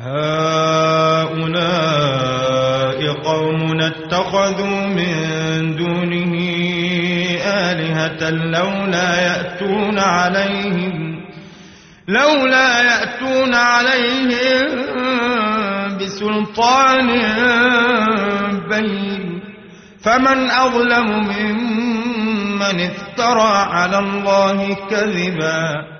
هؤلاء قوم اتخذوا من دونه آلهة لولا يأتون عليهم لولا يأتون عليهم بسلطان بين. فمن أظلم ممن افترى على الله كذبا.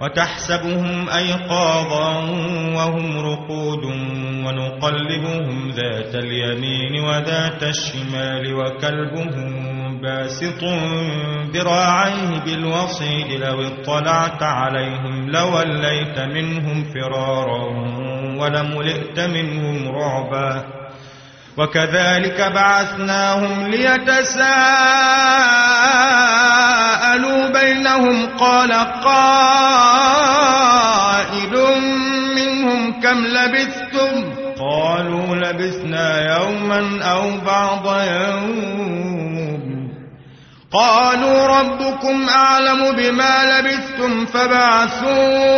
وتحسبهم أيقاظا وهم رقود ونقلبهم ذات اليمين وذات الشمال وكلبهم باسط ذراعيه بالوصيد لو اطلعت عليهم لوليت منهم فرارا ولملئت منهم رعبا وكذلك بعثناهم ليتساءلوا بينهم. قال قائل منهم كم لبثتم؟ قالوا لبثنا يوما أو بعض يوم. قالوا ربكم أعلم بما لبثتم فبعثوا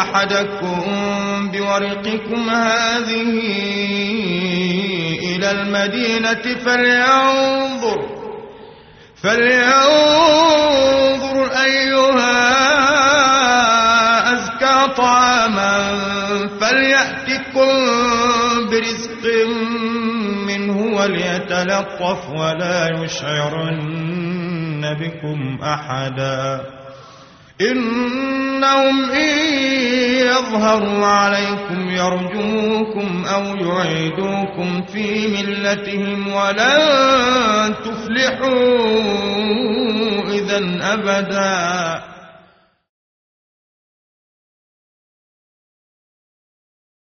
أحدكم بورقكم هذه إلى المدينة فلينظر فلينظر أيها أزكى طعاما فليأتكم برزق وليتلطف ولا يشعرن بكم أحدا. إنهم إن يظهروا عليكم يرجوكم أو يعيدوكم في ملتهم ولن تفلحوا إذا أبداً.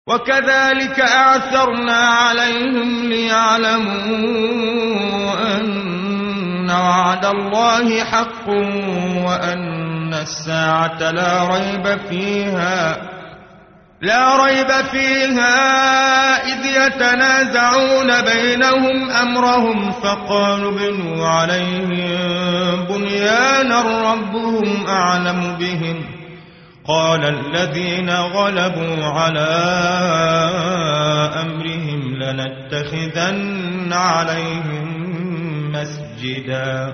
وكذلك أعثرنا عليهم ليعلموا أن وعد الله حق وأن الساعة لا ريب فيها لا ريب فيها إذ يتنازعون بينهم أمرهم فقالوا بنوا عليهم بنيانا ربهم أعلم بهم قال الذين غلبوا على أمرهم لنتخذن عليهم مسجدا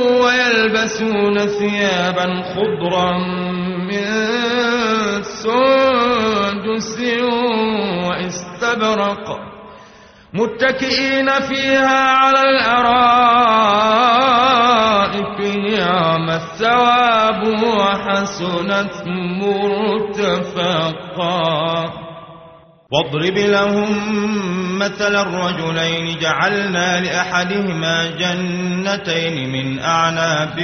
ويلبسون ثيابا خضرا من سندس واستبرق متكئين فيها على الأرائك. نعم الثواب وحسنت مرتفقا. واضرب لهم مثل الرجلين جعلنا لأحدهما جنتين من أعناب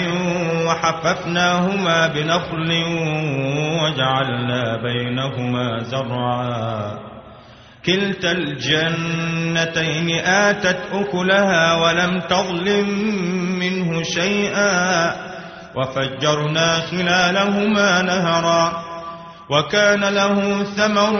وحففناهما بنخل وجعلنا بينهما زرعا. كلتا الجنتين آتت أكلها ولم تظلم منه شيئا وفجرنا خلالهما نهرا. وكان له ثمر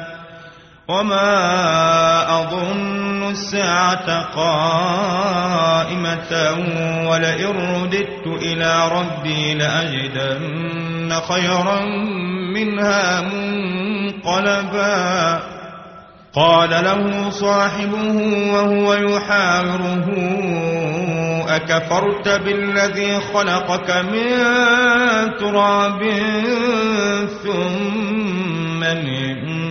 وما أظن الساعة قائمة ولئن رددت إلى ربي لأجدن خيرا منها منقلبا قال له صاحبه وهو يحاوره أكفرت بالذي خلقك من تراب ثم من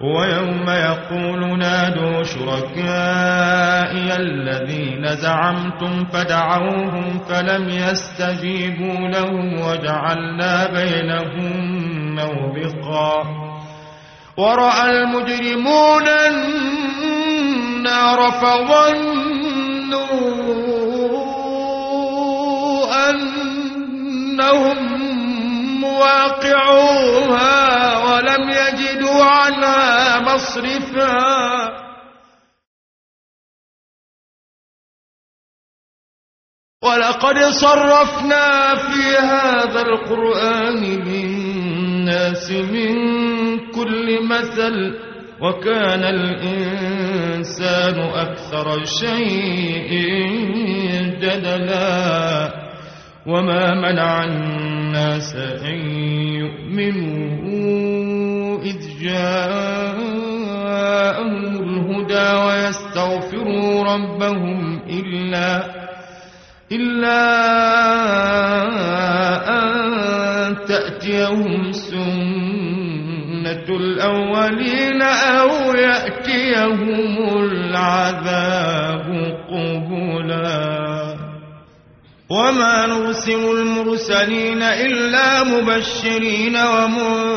ويوم يقول نادوا شركائي الذين زعمتم فدعوهم فلم يستجيبوا لهم وجعلنا بينهم موبقا. ورأى المجرمون النار فظنوا أنهم مواقعوها مصرفا. ولقد صرفنا في هذا القرآن للناس من كل مثل وكان الإنسان أكثر شيء جدلا. وما منع الناس أن يؤمنوا إذ جاءهم الهدى ويستغفروا ربهم إلا إلا أن تأتيهم سنة الأولين أو يأتيهم العذاب قبلاً. وما نرسل المرسلين إلا مبشرين ومنذرين.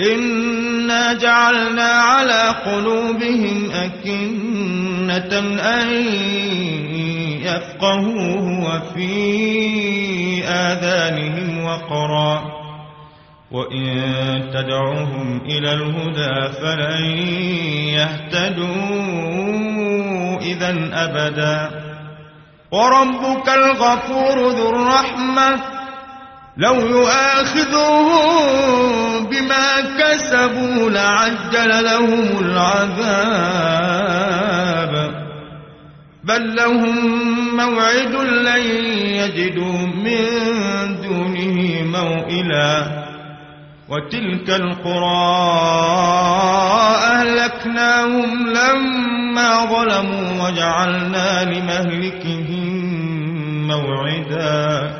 إنا جعلنا على قلوبهم أكنة أن يفقهوه وفي آذانهم وقرا وإن تدعوهم إلى الهدى فلن يهتدون إذا أبدا وربك الغفور ذو الرحمة لو يؤاخذهم كسبوا لعجل لهم العذاب بل لهم موعد لن يجدوا من دونه موئلا وتلك القرى أهلكناهم لما ظلموا وجعلنا لمهلكهم موعدا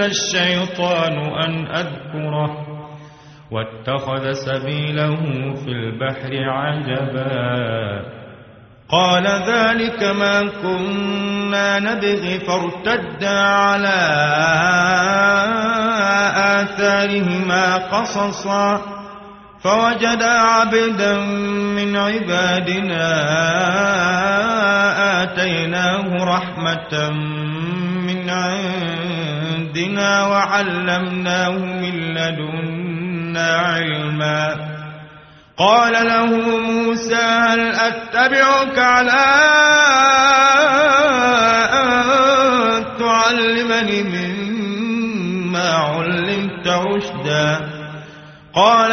الشيطان أن أذكره واتخذ سبيله في البحر عجبا. قال ذلك ما كنا نبغي فارتدا على آثارهما قصصا. فوجدا عبدا من عبادنا آتيناه رحمة من عندنا وعلمناه من لدنا علما. قال له موسى هل أتبعك على أن تعلمني مما علمت رشدا؟ قال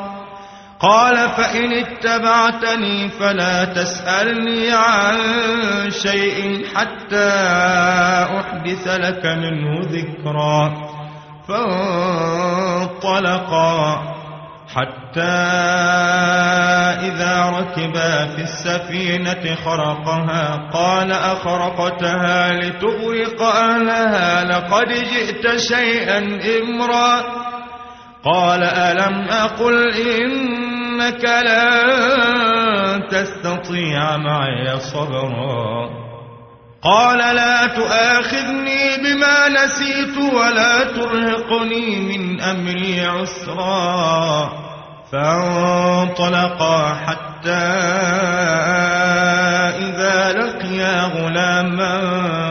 قال فإن اتبعتني فلا تسألني عن شيء حتى أحدث لك منه ذكرا. فانطلقا حتى إذا ركبا في السفينة خرقها قال أخرقتها لتغرق أهلها لقد جئت شيئا إمرا. قال ألم أقل إنك لن تستطيع معي صبرا. قال لا تؤاخذني بما نسيت ولا ترهقني من أمري عسرا. فانطلقا حتى إذا لقيا غلاما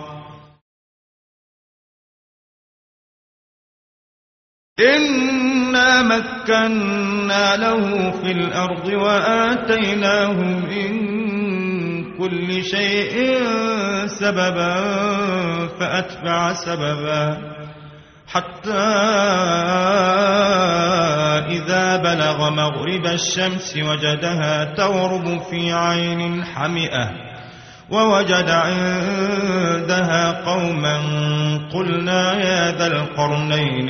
إنا مكنا له في الأرض وآتيناه من كل شيء سببا فأتبع سببا حتى إذا بلغ مغرب الشمس وجدها تغرب في عين حمئة ووجد عندها قوما قلنا يا ذا القرنين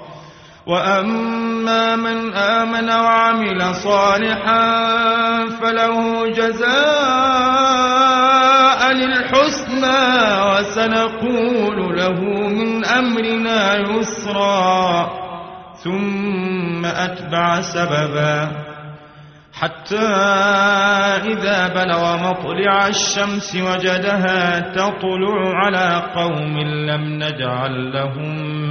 وأما من آمن وعمل صالحا فله جزاء للحسنى وسنقول له من أمرنا يسرا ثم أتبع سببا حتى إذا بلغ مطلع الشمس وجدها تطلع على قوم لم نجعل لهم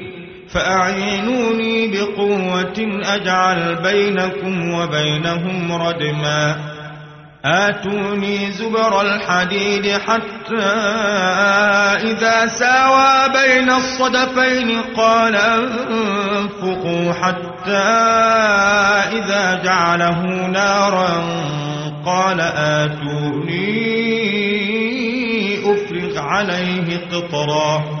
فأعينوني بقوة أجعل بينكم وبينهم ردما. آتوني زبر الحديد حتى إذا ساوى بين الصدفين قال أنفقوا حتى إذا جعله نارا. قال آتوني أفرغ عليه قطرا.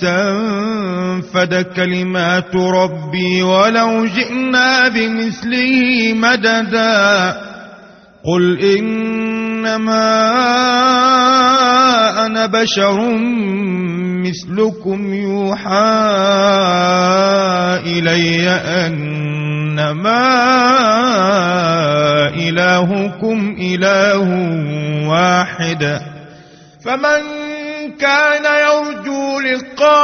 تنفد كلمات ربي ولو جئنا بمثله مددا قل إنما أنا بشر مثلكم يوحى إلي أنما إلهكم إله واحد فمن كان يرجو لقاء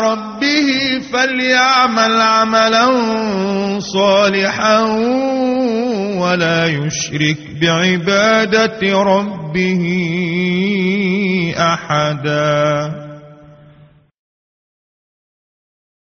ربه فليعمل عملا صالحا ولا يشرك بعبادة ربه أحداً.